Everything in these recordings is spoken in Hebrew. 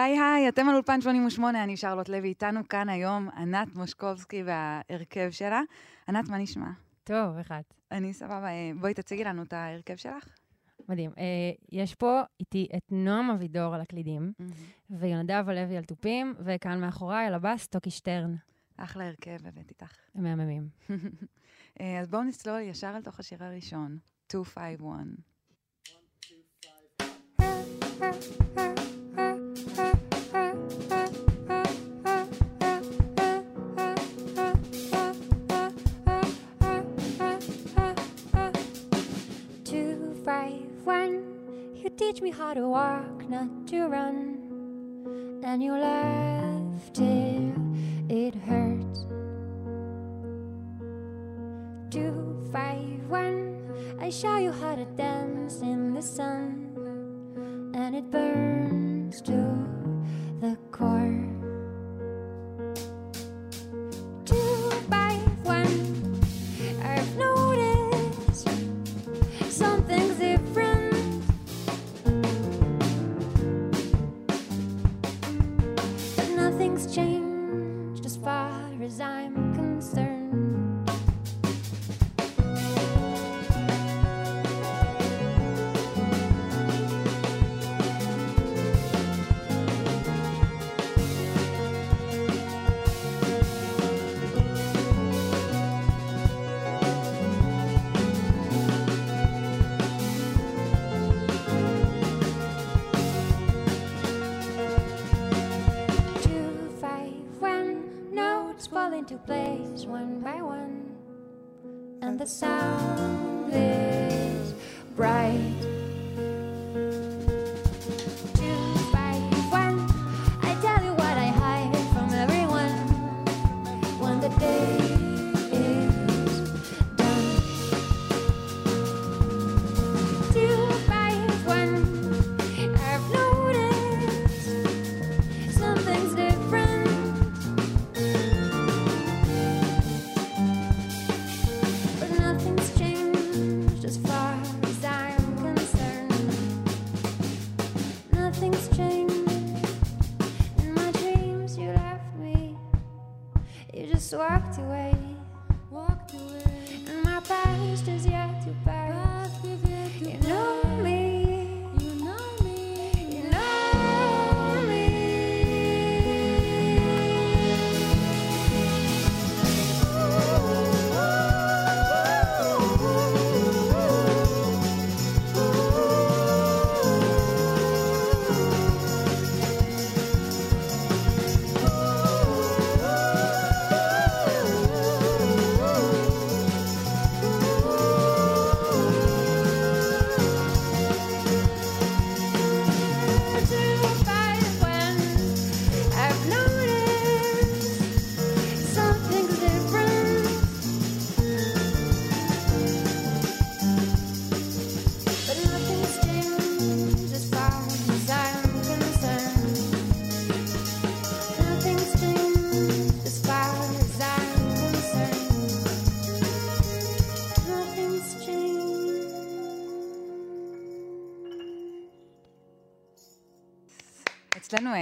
היי היי, אתם על אולפן 88, אני שרלוט לוי, איתנו כאן היום ענת מושקובסקי וההרכב שלה. ענת, מה נשמע? טוב, איך את? אני סבבה, אה, בואי תציגי לנו את ההרכב שלך. מדהים. אה, יש פה איתי את נועם אבידור על הקלידים, ויונדב הלוי על תופים, וכאן מאחוריי על הבאס טוקי שטרן. אחלה הרכב הבאת איתך. הם מהממים. אה, אז בואו נצלול ישר אל תוך השיר הראשון, 251. Teach me how to walk, not to run. And you laugh till it hurts. Two, five, one. I show you how to dance in the sun. And it burns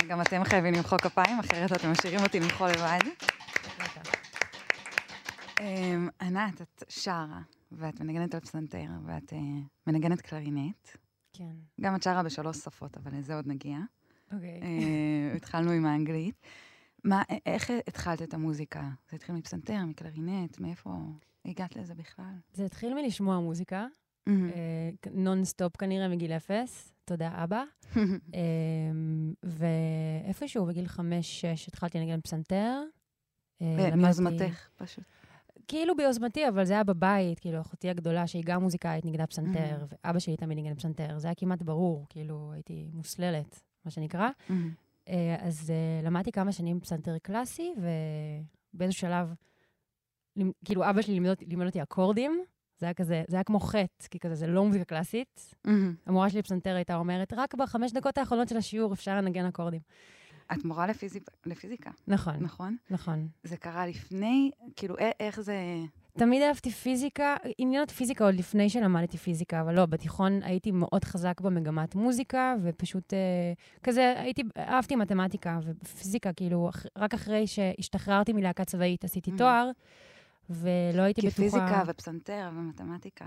גם אתם חייבים למחוא כפיים, אחרת אתם משאירים אותי למחוא לבד. אמ, ענת, את שרה, ואת מנגנת על פסנתר, ואת אה, מנגנת קלרינט. כן. גם את שרה בשלוש שפות, אבל לזה עוד נגיע. אוקיי. אה, התחלנו עם האנגלית. מה, איך התחלת את המוזיקה? זה התחיל מפסנתר, מקלרינט, מאיפה הגעת לזה בכלל? זה התחיל מלשמוע מוזיקה, נונסטופ כנראה מגיל אפס. תודה, אבא. אמ, ואיפשהו בגיל חמש-שש התחלתי לנגן פסנתר. אה, אה, מיוזמתך, פשוט. כאילו ביוזמתי, אבל זה היה בבית, כאילו, אחותי הגדולה, שהיא גם מוזיקאית, ניגנה פסנתר, ואבא שלי תמיד ניגן פסנתר. זה היה כמעט ברור, כאילו, הייתי מוסללת, מה שנקרא. מהמם. אה, אז אה, למדתי כמה שנים פסנתר קלאסי, ובאיזשהו שלב, לימ- כאילו, אבא שלי לימד אותי אקורדים. זה היה כזה, זה היה כמו חטא, כי כזה, זה לא מוזיקה קלאסית. מהמם. המורה שלי פסנתר הייתה אומרת, רק בחמש דקות האחרונות של השיעור אפשר לנגן אקורדים. את מורה לפיזיק- לפיזיקה, נכון, נכון? נכון. זה קרה לפני, כאילו, איך זה... תמיד אהבתי פיזיקה, עניין אותי פיזיקה עוד לפני שלמדתי פיזיקה, אבל לא, בתיכון הייתי מאוד חזק במגמת מוזיקה, ופשוט אה, כזה, הייתי, אהבתי מתמטיקה ופיזיקה, כאילו, רק אחרי שהשתחררתי מלהקה צבאית עשיתי Mm. תואר, ולא הייתי כי בטוחה... פיזיקה ופסנתר ומתמטיקה.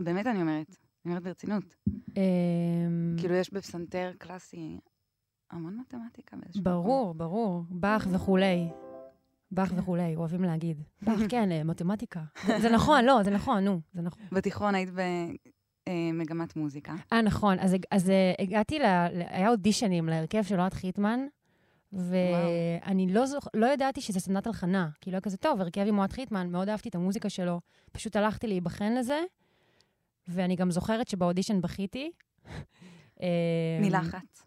באמת אני אומרת, אני אומרת ברצינות. אמ, כאילו, יש בפסנתר קלאסי המון מתמטיקה באיזשהו. ברור, ברור. באך וכולי. באך כן. וכולי, אוהבים להגיד. באך, כן, אה, מתמטיקה. זה- נכון, לא, זה נכון, נו, זה נכון. בתיכון היית במגמת מוזיקה. אה, נכון. אז, אה, הגעתי, ל, היה אודישנים להרכב של אוהד חיטמן, ואני לא, זוכ... לא ידעתי שזה סדנת הלחנה. כאילו, היה כזה, טוב, הרכב עם אוהד חיטמן, מאוד אהבתי את המוזיקה שלו. פשוט הלכתי להיבחן לזה, ואני גם זוכרת שבאודישן בכיתי. מלחץ.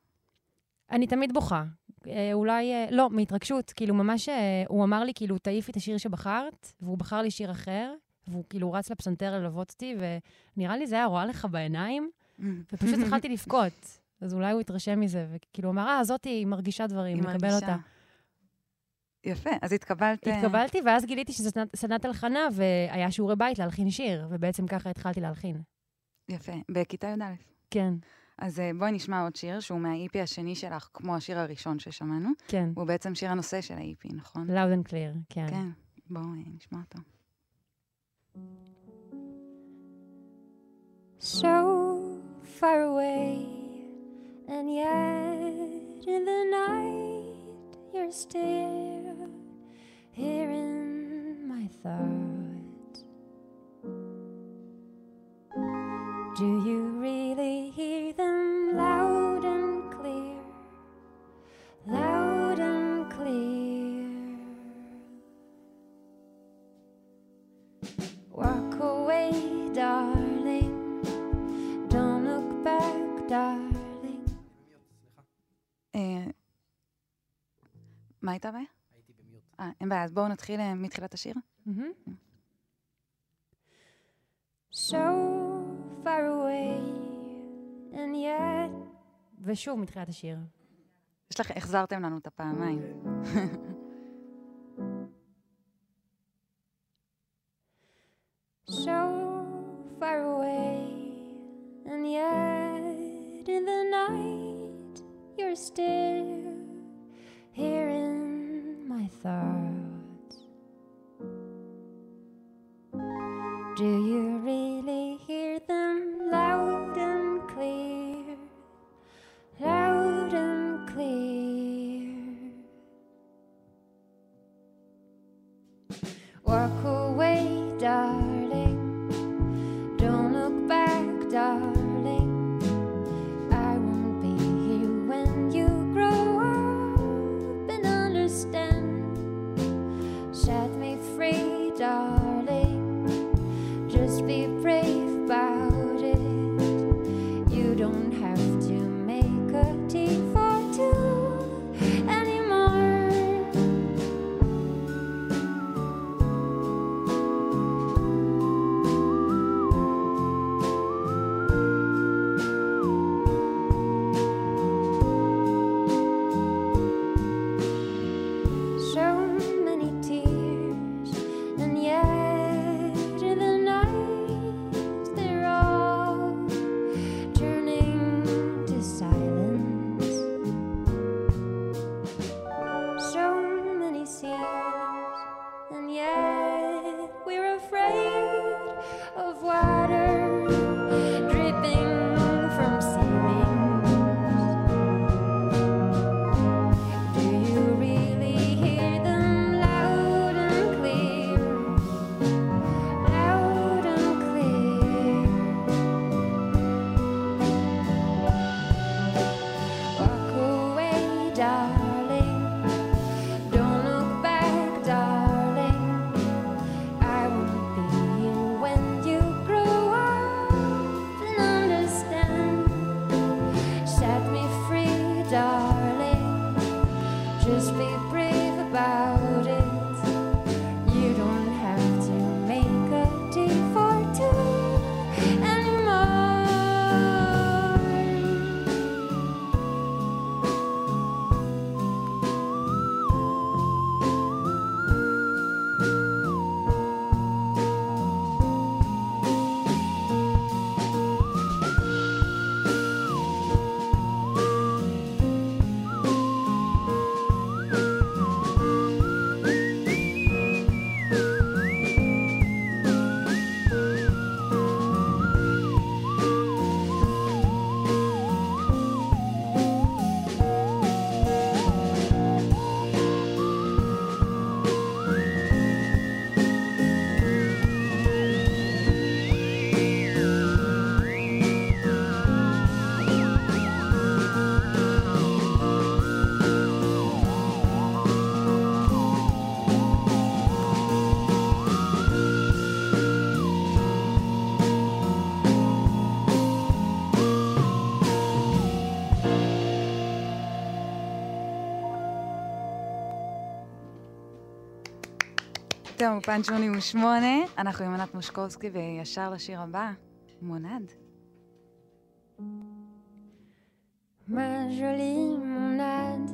אני תמיד בוכה. אה, אולי, אה, לא, מהתרגשות. כאילו, ממש, אה, הוא אמר לי, כאילו, תעיפי את השיר שבחרת, והוא בחר לי שיר אחר, והוא כאילו רץ לפסנתר ללוות אותי, ונראה לי זה היה רואה לך בעיניים, ופשוט התחלתי לבכות. אז אולי הוא התרשם מזה, וכאילו, הוא אמר, אה, זאתי, היא מרגישה דברים, היא נקבל מרגישה. אותה. יפה, אז התקבלת... אה, התקבלתי, ואז גיליתי שזו סדנת- הלחנה, והיה שיעורי בית להלחין שיר, ובעצם ככה התחלתי להלחין. יפה, בכיתה י"א. כן, אז אה, בואי נשמע עוד שיר שהוא מה-EP השני שלך, כמו השיר הראשון ששמענו. כן. הוא בעצם שיר הנושא של ה-EP, נכון? loud and clear, כן. כן, בואו אה, נשמע אותו. so far away, and yet in the night you're still here in my thoughts. Do you really hear them loud and clear? Loud and clear. מה הייתה הבעיה? הייתי במיוט. אה, אין בעיה, אז בואו נתחיל אה, מתחילת השיר. So far away, and yet... ושוב מתחילת השיר. יש לך, החזרתם לנו את הפעמיים. yeah. טוב, אופן 88, אנחנו עם ענת מושקובסקי, וישר לשיר הבא, מונד. Ma jolie monade,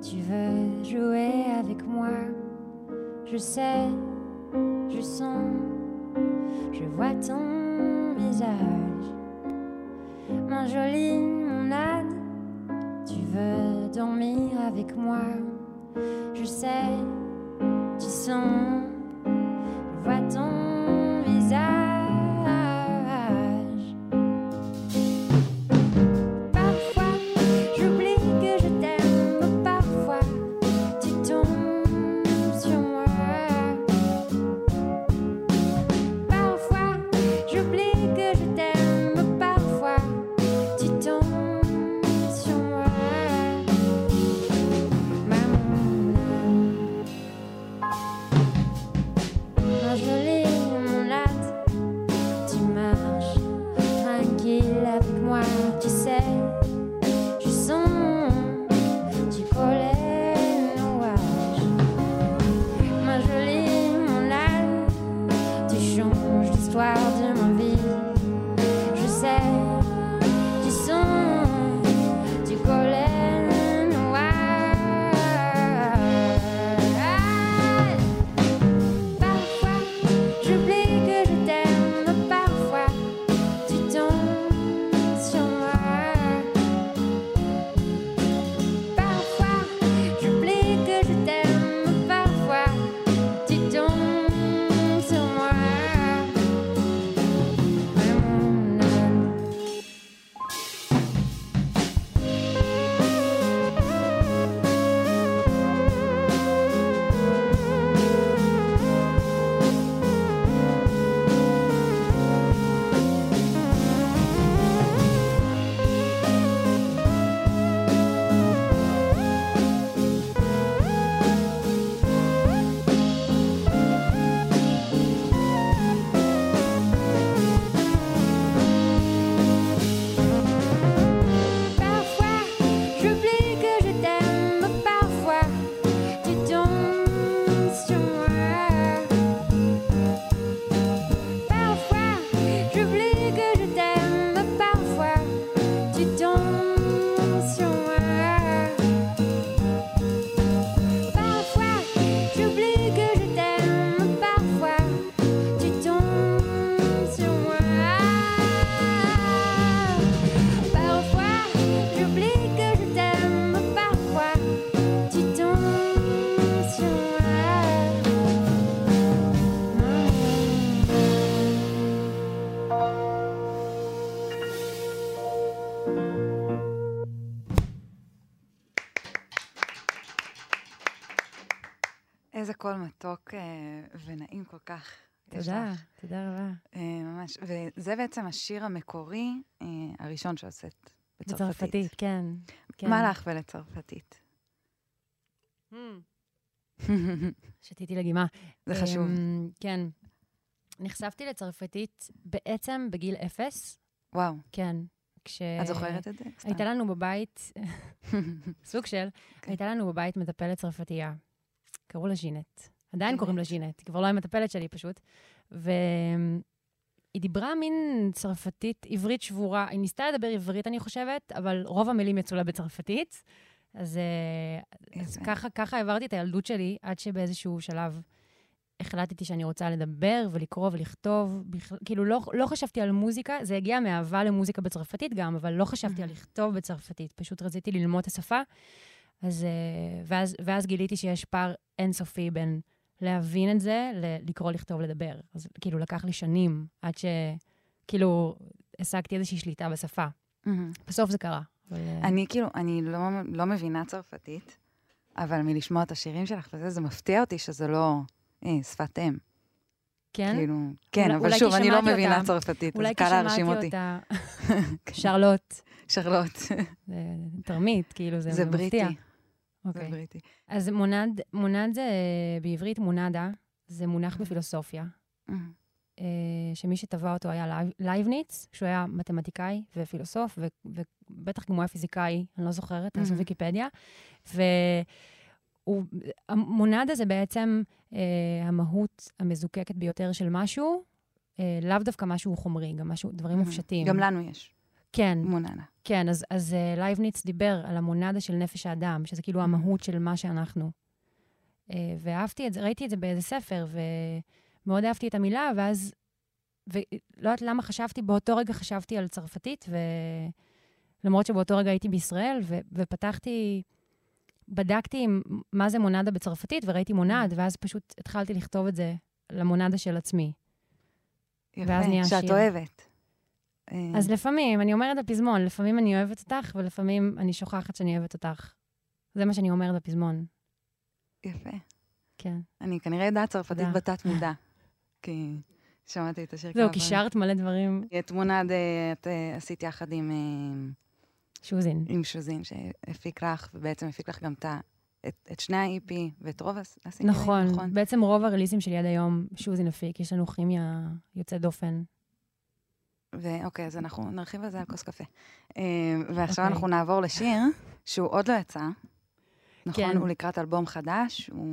tu veux jouer avec moi Je sais, je sens, je vois ton visage. Ma jolie monade, tu veux dormir avec moi Je sais, maison מתוק אה, ונעים כל כך. תודה. תודה רבה. אה, ממש. וזה בעצם השיר המקורי אה, הראשון שעשית בצרפתית. בצרפתית, כן. כן. מה לך ולצרפתית? שתיתי לגימה. זה חשוב. אמ, כן. נחשפתי לצרפתית בעצם בגיל אפס, וואו, כן. כש... את זוכרת את זה? סתם. הייתה לנו בבית, סוג של, כן. הייתה לנו בבית מטפלת צרפתייה. קראו לה ז'ינט. עדיין ז'ינט. קוראים לה ז'ינט, היא כבר לא המטפלת שלי פשוט. והיא דיברה מין צרפתית, עברית שבורה. היא ניסתה לדבר עברית, אני חושבת, אבל רוב המילים יצאו לה בצרפתית. אז, אה, אז ככה, ככה העברתי את הילדות שלי, עד שבאיזשהו שלב החלטתי שאני רוצה לדבר ולקרוא ולכתוב. בכלל, כאילו, לא, לא חשבתי על מוזיקה, זה הגיע מאהבה למוזיקה בצרפתית גם, אבל לא חשבתי על לכתוב בצרפתית, פשוט רציתי ללמוד את השפה. אז, אה, ואז, ואז גיליתי שיש פער אינסופי בין להבין את זה, לקרוא, לכתוב, לדבר. אז כאילו, לקח לי שנים עד שכאילו השגתי איזושהי שליטה בשפה. מהמם. בסוף זה קרה. אבל, אה, אני כאילו, אני לא, לא מבינה צרפתית, אבל מלשמוע את השירים שלך וזה, זה מפתיע אותי שזה לא אה, שפת אם. כן? כאילו, כן, אולי- אבל אולי שוב, כי אני לא שמעתי מבינה אותה. צרפתית, אז אולי כי קל להרשים שמעתי אותי. אותה, כן. שרלוט, שרלוט, זה תרמית, כאילו, זה, זה בריטי. מפתיע. זה אוקיי. בריטי. אז מונד, מונד זה בעברית מונדה, זה מונח בפילוסופיה, מהמם. אה, שמי שטבע אותו היה לייב- לייבניץ, שהוא היה מתמטיקאי ופילוסוף, ו- ובטח גם הוא היה פיזיקאי, אני לא זוכרת, תעשו Mhm. ויקיפדיה. הוא, המונדה זה בעצם אה, המהות המזוקקת ביותר של משהו, אה, לאו דווקא משהו חומרי, גם משהו, דברים מופשטים. גם לנו יש כן, מוננה. כן, אז, אז uh, לייבניץ דיבר על המונדה של נפש האדם, שזה כאילו המהות של מה שאנחנו. Uh, ואהבתי את זה, ראיתי את זה באיזה ספר, ומאוד אהבתי את המילה, ואז, ולא יודעת למה חשבתי, באותו רגע חשבתי על צרפתית, ולמרות שבאותו רגע הייתי בישראל, ו... ופתחתי, בדקתי מה זה מונדה בצרפתית, וראיתי מונד, ואז פשוט התחלתי לכתוב את זה למונדה של עצמי. נהיה שאת שיר. אוהבת. אה, אז לפעמים, אני אומרת בפזמון, לפעמים אני אוהבת אותך, ולפעמים אני שוכחת שאני אוהבת אותך. זה מה שאני אומרת בפזמון, יפה. כן. אני כנראה יודעת צרפתית. בתת מודע, כי שמעתי את השיר כמה זהו. קישרת מלא דברים. את מונד אה, את אה, עשית יחד עם, שוזין. עם שוזין, שהפיק לך, ובעצם הפיק לך גם את את, את שני ה-EP ואת רוב הס- הסינגלים, נכון, נכון? בעצם רוב הריליסים שלי עד היום, שוזין הפיק, יש לנו כימיה יוצאת דופן. ואוקיי, אז אנחנו נרחיב על זה על כוס קפה. אה, ועכשיו אוקיי. אנחנו נעבור לשיר שהוא עוד לא יצא. נכון, כן. הוא לקראת אלבום חדש, הוא...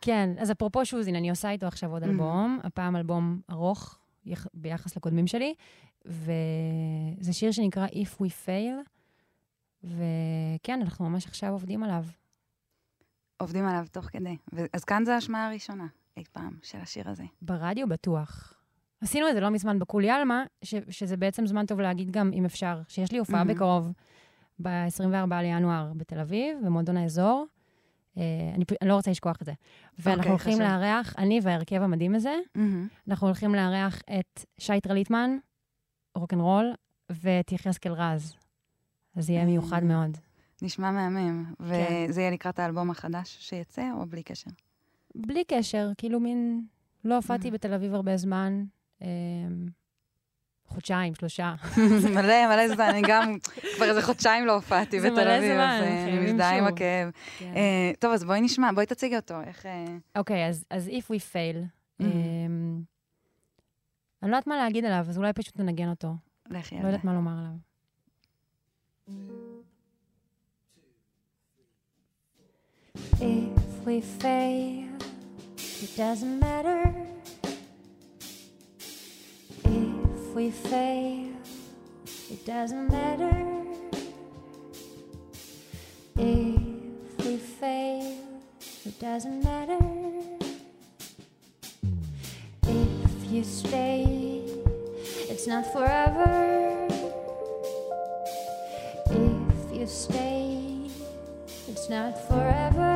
כן, אז אפרופו שוזין, אני עושה איתו עכשיו עוד Mhm. אלבום, הפעם אלבום ארוך יח- ביחס לקודמים שלי, וזה שיר שנקרא If We Fail, וכן, אנחנו ממש עכשיו עובדים עליו. עובדים עליו תוך כדי. אז כאן זו ההשמעה הראשונה אי פעם של השיר הזה. ברדיו בטוח. עשינו את זה לא מזמן בקולי עלמה, ש- שזה בעצם זמן טוב להגיד גם, אם אפשר, שיש לי הופעה מהמם. בקרוב, ב-24 לינואר בתל אביב, במועדון האזור. אה, אני, אני לא רוצה לשכוח את זה. ואנחנו אוקיי, הולכים חשוב. לארח, אני וההרכב המדהים הזה, מהמם. אנחנו הולכים לארח את שי טרליטמן, רוקנרול, ואת יחזקאל רז. אז יהיה מיוחד אה. מאוד. נשמע מהמם. כן. וזה יהיה לקראת האלבום החדש שיצא, או בלי קשר? בלי קשר, כאילו מין... לא הופעתי אה. בתל אביב הרבה זמן. אה, חודשיים, שלושה. מלא, מלא זמן, אני גם כבר איזה חודשיים לא הופעתי זה בתל אביב, אז אה, אני מזדהה עם. הכאב. כן. אה, טוב, אז בואי נשמע, בואי תציגי אותו, איך... אה, אוקיי, אז, אז If We Fail. Mhm. אמ, אני לא יודעת מה להגיד עליו, אז אולי פשוט ננגן אותו. לכי לא על זה. יודעת מה לומר עליו. If we fail, it doesn't matter. If we fail, it doesn't matter. If we fail, it doesn't matter. If you stay, it's not forever. If you stay, it's not forever.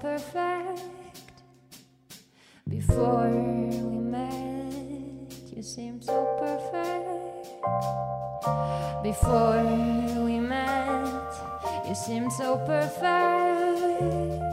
Perfect before we met. You seemed so perfect before we met. You seemed so perfect.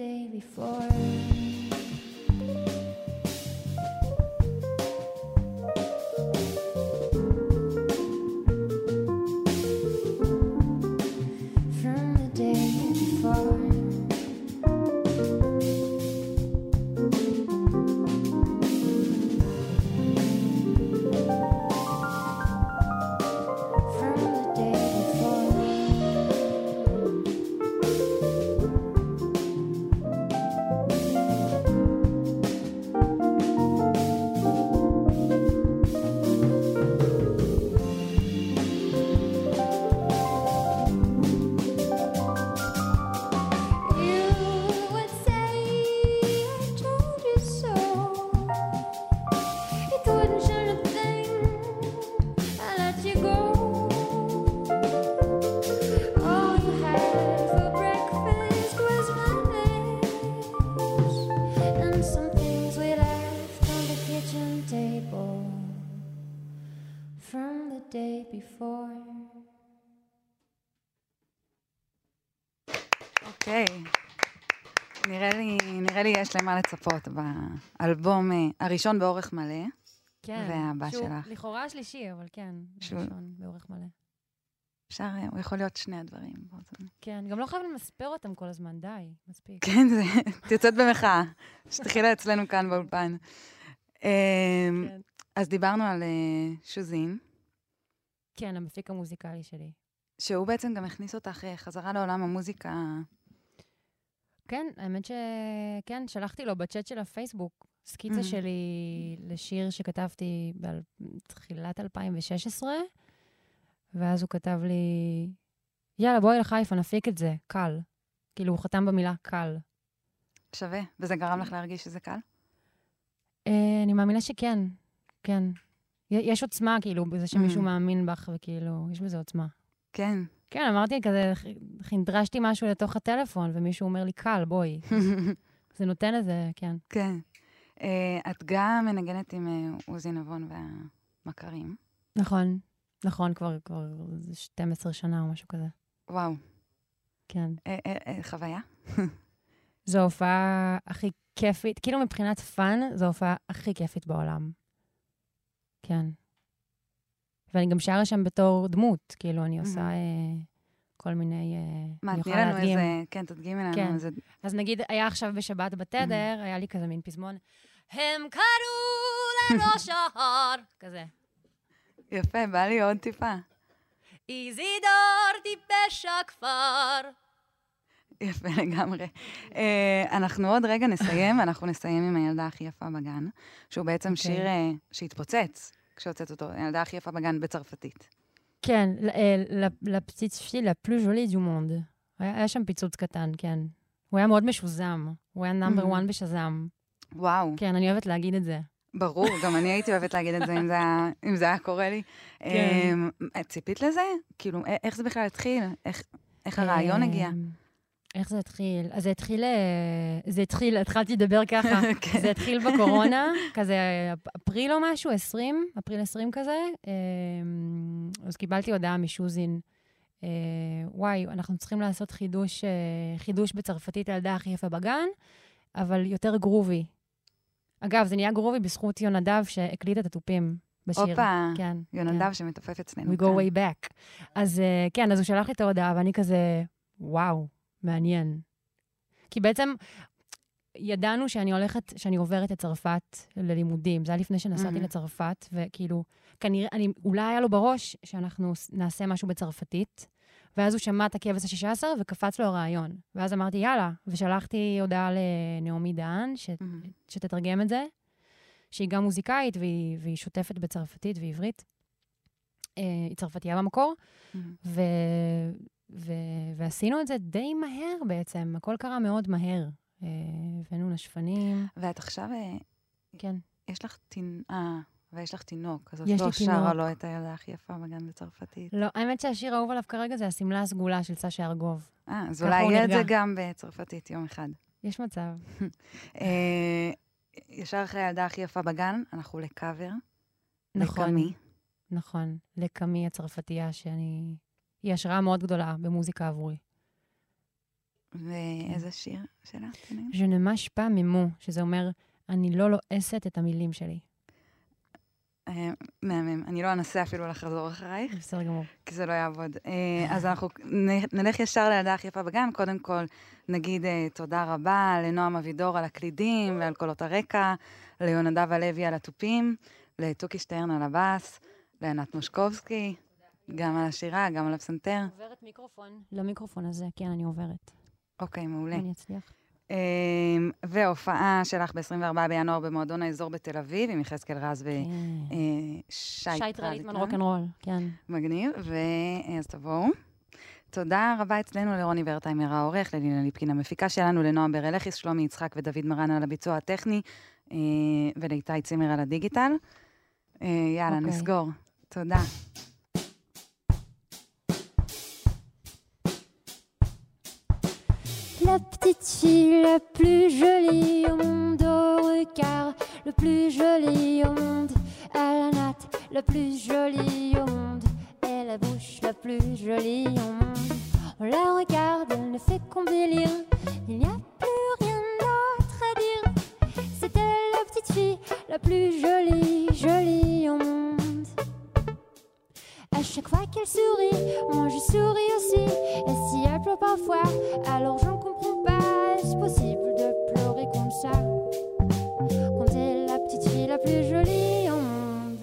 day before. נראה לי יש למה לצפות באלבום אה, הראשון באורך מלא. כן. והבא שהוא שלך. לכאורה השלישי, אבל כן, שהוא- ראשון, באורך מלא. אפשר, אה, הוא יכול להיות שני הדברים. כן, גם לא חייבים למספר אותם כל הזמן, די, מספיק. כן, זה, את יוצאת במחאה, שתחילה אצלנו כאן באולפן. אה, כן. אז דיברנו על אה, שוזין, כן, המפיק המוזיקלי שלי. שהוא בעצם גם הכניס אותך חזרה לעולם המוזיקה. כן, האמת שכן, שלחתי לו בצ'אט של הפייסבוק סקיצה Mhm. שלי לשיר שכתבתי בתחילת 2016, ואז הוא כתב לי, יאללה, בואי לחיפה, נפיק את זה, קל. כאילו, הוא חתם במילה קל. שווה, וזה גרם לך להרגיש שזה קל? אה, אני מאמינה שכן, כן. יש עוצמה, כאילו, בזה שמישהו Mhm. מאמין בך, וכאילו, יש בזה עוצמה. כן. כן, אמרתי כזה, חנטרשתי משהו לתוך הטלפון, ומישהו אומר לי, קל, בואי. זה נותן איזה, כן. כן. אה, את גם מנגנת עם אה, עוזי נבון והמכרים. נכון, נכון, כבר, כבר איזה 12 שנה או משהו כזה. וואו, כן. אה, חוויה? זו ההופעה הכי כיפית, כאילו מבחינת fun, זו ההופעה הכי כיפית בעולם. כן. ואני גם שרה שם בתור דמות, כאילו, אני עושה מהמם. אה, כל מיני... אה, מה, אני תני לנו להדגים. איזה... כן, תדגימי לנו כן. איזה... אז נגיד, היה עכשיו בשבת בתדר, היה לי כזה מין פזמון, הם קראו לראש ההר, כזה. יפה, בא לי עוד טיפה. איזידור טיפש הכפר. יפה לגמרי. אה, אנחנו עוד רגע נסיים, ואנחנו נסיים עם הילדה הכי יפה בגן, שהוא בעצם אוקיי. שיר אה, שהתפוצץ כשהוצאת אותו, הילדה הכי יפה בגן בצרפתית. כן, לפציץ שלי, לפלו ז'ולי דו מונד. היה שם פיצוץ קטן, כן. הוא היה מאוד משוזם. הוא היה נאמבר. 1 בשזם. וואו, כן, אני אוהבת להגיד את זה. ברור, גם אני הייתי אוהבת להגיד את זה אם זה היה- אם זה היה קורה לי. כן. אה, ציפית לזה? כאילו, איך זה בכלל התחיל? איך- איך הרעיון הגיע? איך זה התחיל? אז זה התחיל, אה, זה התחיל, התחלתי לדבר ככה. כן. זה התחיל בקורונה, כזה אפריל או משהו, 20, אפריל 20 כזה. אמ, אז קיבלתי הודעה משוזין, אה, וואי, אנחנו צריכים לעשות חידוש, אה, חידוש בצרפתית הילדה הכי יפה בגן, אבל יותר גרובי. אגב, זה נהיה גרובי בזכות יונדב שהקליט את התופים בשיר. הופה, כן. יונדב שמתופף אצלנו We go כאן. way back. אז כן, אז הוא שלח לי את ההודעה, ואני כזה, וואו, מעניין. כי בעצם ידענו שאני הולכת, שאני עוברת לצרפת ללימודים. זה היה לפני שנסעתי מהמם. לצרפת, וכאילו, כנראה, אני, אולי היה לו בראש שאנחנו נעשה משהו בצרפתית, ואז הוא שמע את הכבש השישה עשר וקפץ לו הרעיון. ואז אמרתי, יאללה, ושלחתי הודעה לנעמי דהן, ש, מהמם. שתתרגם את זה, שהיא גם מוזיקאית והיא, והיא שוטפת בצרפתית ועברית. אה, היא צרפתייה במקור. ו, ו, ועשינו את זה די מהר בעצם, הכל קרה מאוד מהר. אה, הבאנו נשפנים, ואת עכשיו, אה, כן. יש לך תינוק, אה, ויש לך תינוק, אז את לא שרה. לו את הילדה הכי יפה בגן בצרפתית. לא, האמת שהשיר האהוב עליו כרגע זה השמלה הסגולה של סשה ארגוב. אה, אז אולי יהיה את זה. גם בצרפתית יום אחד. יש מצב. אה, ישר אחרי הילדה הכי יפה בגן, אנחנו לקאבר. נכון. לקמי. נכון. לקמי הצרפתייה, שאני... היא השראה מאוד גדולה במוזיקה עבורי. ואיזה שיר שלה? תגידי? Je ne mâche pas mes שזה אומר, אני לא לועסת את המילים שלי. אה, מהמם. אני לא אנסה אפילו לחזור אחרייך, בסדר גמור. כי זה לא יעבוד. אה, אז אנחנו נלך ישר לילדה הכי יפה בגן. קודם כל, נגיד אה, תודה רבה לנועם אבידור על הקלידים ועל קולות הרקע, ליונדב הלוי על התופים, לתוכי שטרן על הבאס, לענת מושקובסקי, גם על השירה, גם על הפסנתר. עוברת מיקרופון. למיקרופון הזה, כן, אני עוברת. אוקיי, מעולה. אני אצליח. אמ, והופעה שלך ב-24 בינואר במועדון האזור בתל אביב, עם יחזקאל רז כן. ושי שי טרליטמן רוקנרול, כן. מגניב, ואז תבואו. תודה רבה אצלנו לרוני ורטהיימר העורך, ללינה ליפקין המפיקה שלנו, לנועם ברלכיס, שלומי יצחק ודוד מרן על הביצוע הטכני, אה, ולאיתי צימר על הדיגיטל. אה, יאללה, אוקיי. נסגור. תודה. La petite fille la plus jolie au monde au regard, le plus joli au monde à la natte, la plus jolie au monde et la bouche la plus jolie au monde. On la regarde, elle ne fait qu'embellir. Il n'y a plus rien d'autre à dire. C'était la petite fille la plus jolie, jolie au monde. À chaque fois qu'elle sourit, moi je souris aussi. Et si elle pleure parfois, alors j'en pas possible de pleurer comme ça. Quand t'es la petite fille la plus jolie au monde.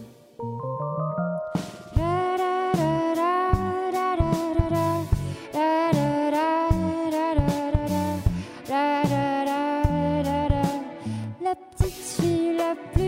La petite fille la plus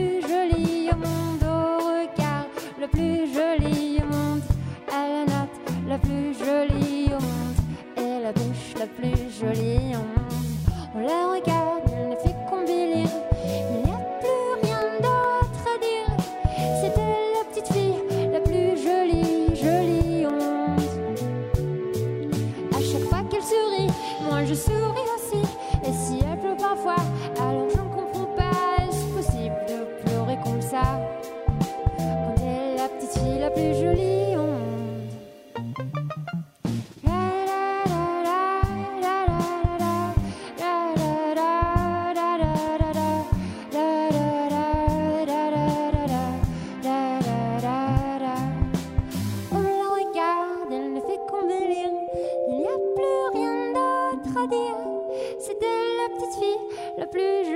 le plus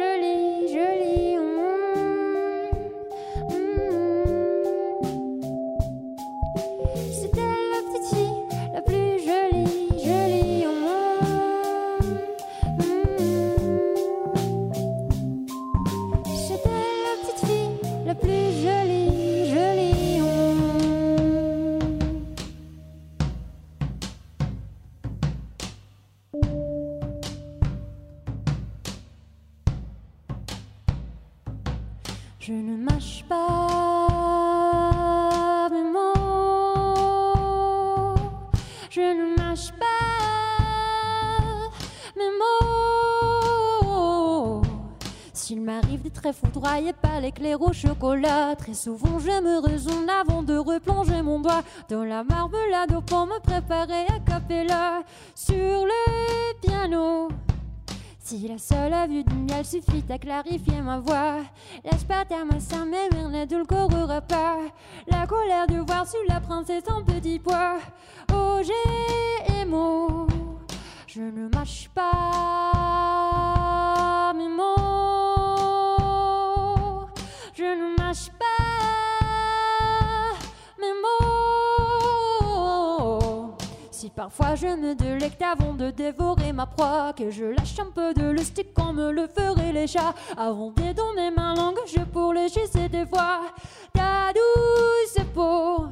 très souvent je me raisonne avant de replonger mon doigt dans la marmelade pour me préparer à capella sur le piano. Si la seule vue du miel suffit à clarifier ma voix, l'aspartame ça m'émire n'édulcorera pas la colère de voir sur la princesse en petit pois. Oh, j'ai mots, je ne mâche pas parfois je me délecte avant de dévorer ma proie, que je lâche un peu de lustique me le feraient les chats, avant donner ma langue, je pour lécher des fois ta douce peau.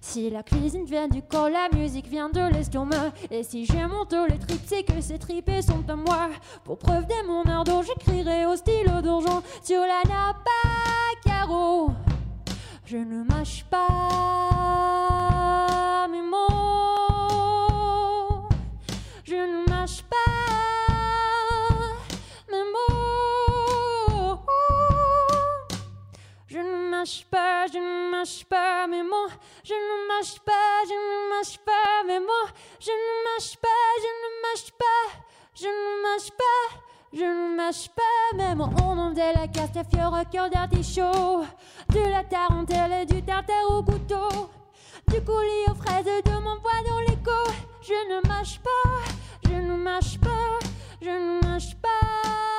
Si la cuisine vient du corps, la musique vient de l'estomac. Et si j'ai monté les tripes, c'est que ces tripes sont à moi. Pour preuve de mon ardor, j'écrirai au stylo d'argent sur la nappe à carreaux. Je ne mâche pas mes mots. Mâche pas mes. Je ne mâche pas, je ne mâche pas mes mots. Je ne mâche pas, je ne mâche pas mes mots. Je ne mâche pas, je ne mâche pas. Je ne mâche pas, je ne mâche pas mots. On de la castafiore au cœur d'artichaut. De la tarentelle et du tartare au couteau. Du coulis aux fraises de mon poids dans l'écho. Je ne mâche pas, je ne marche pas, je ne marche pas.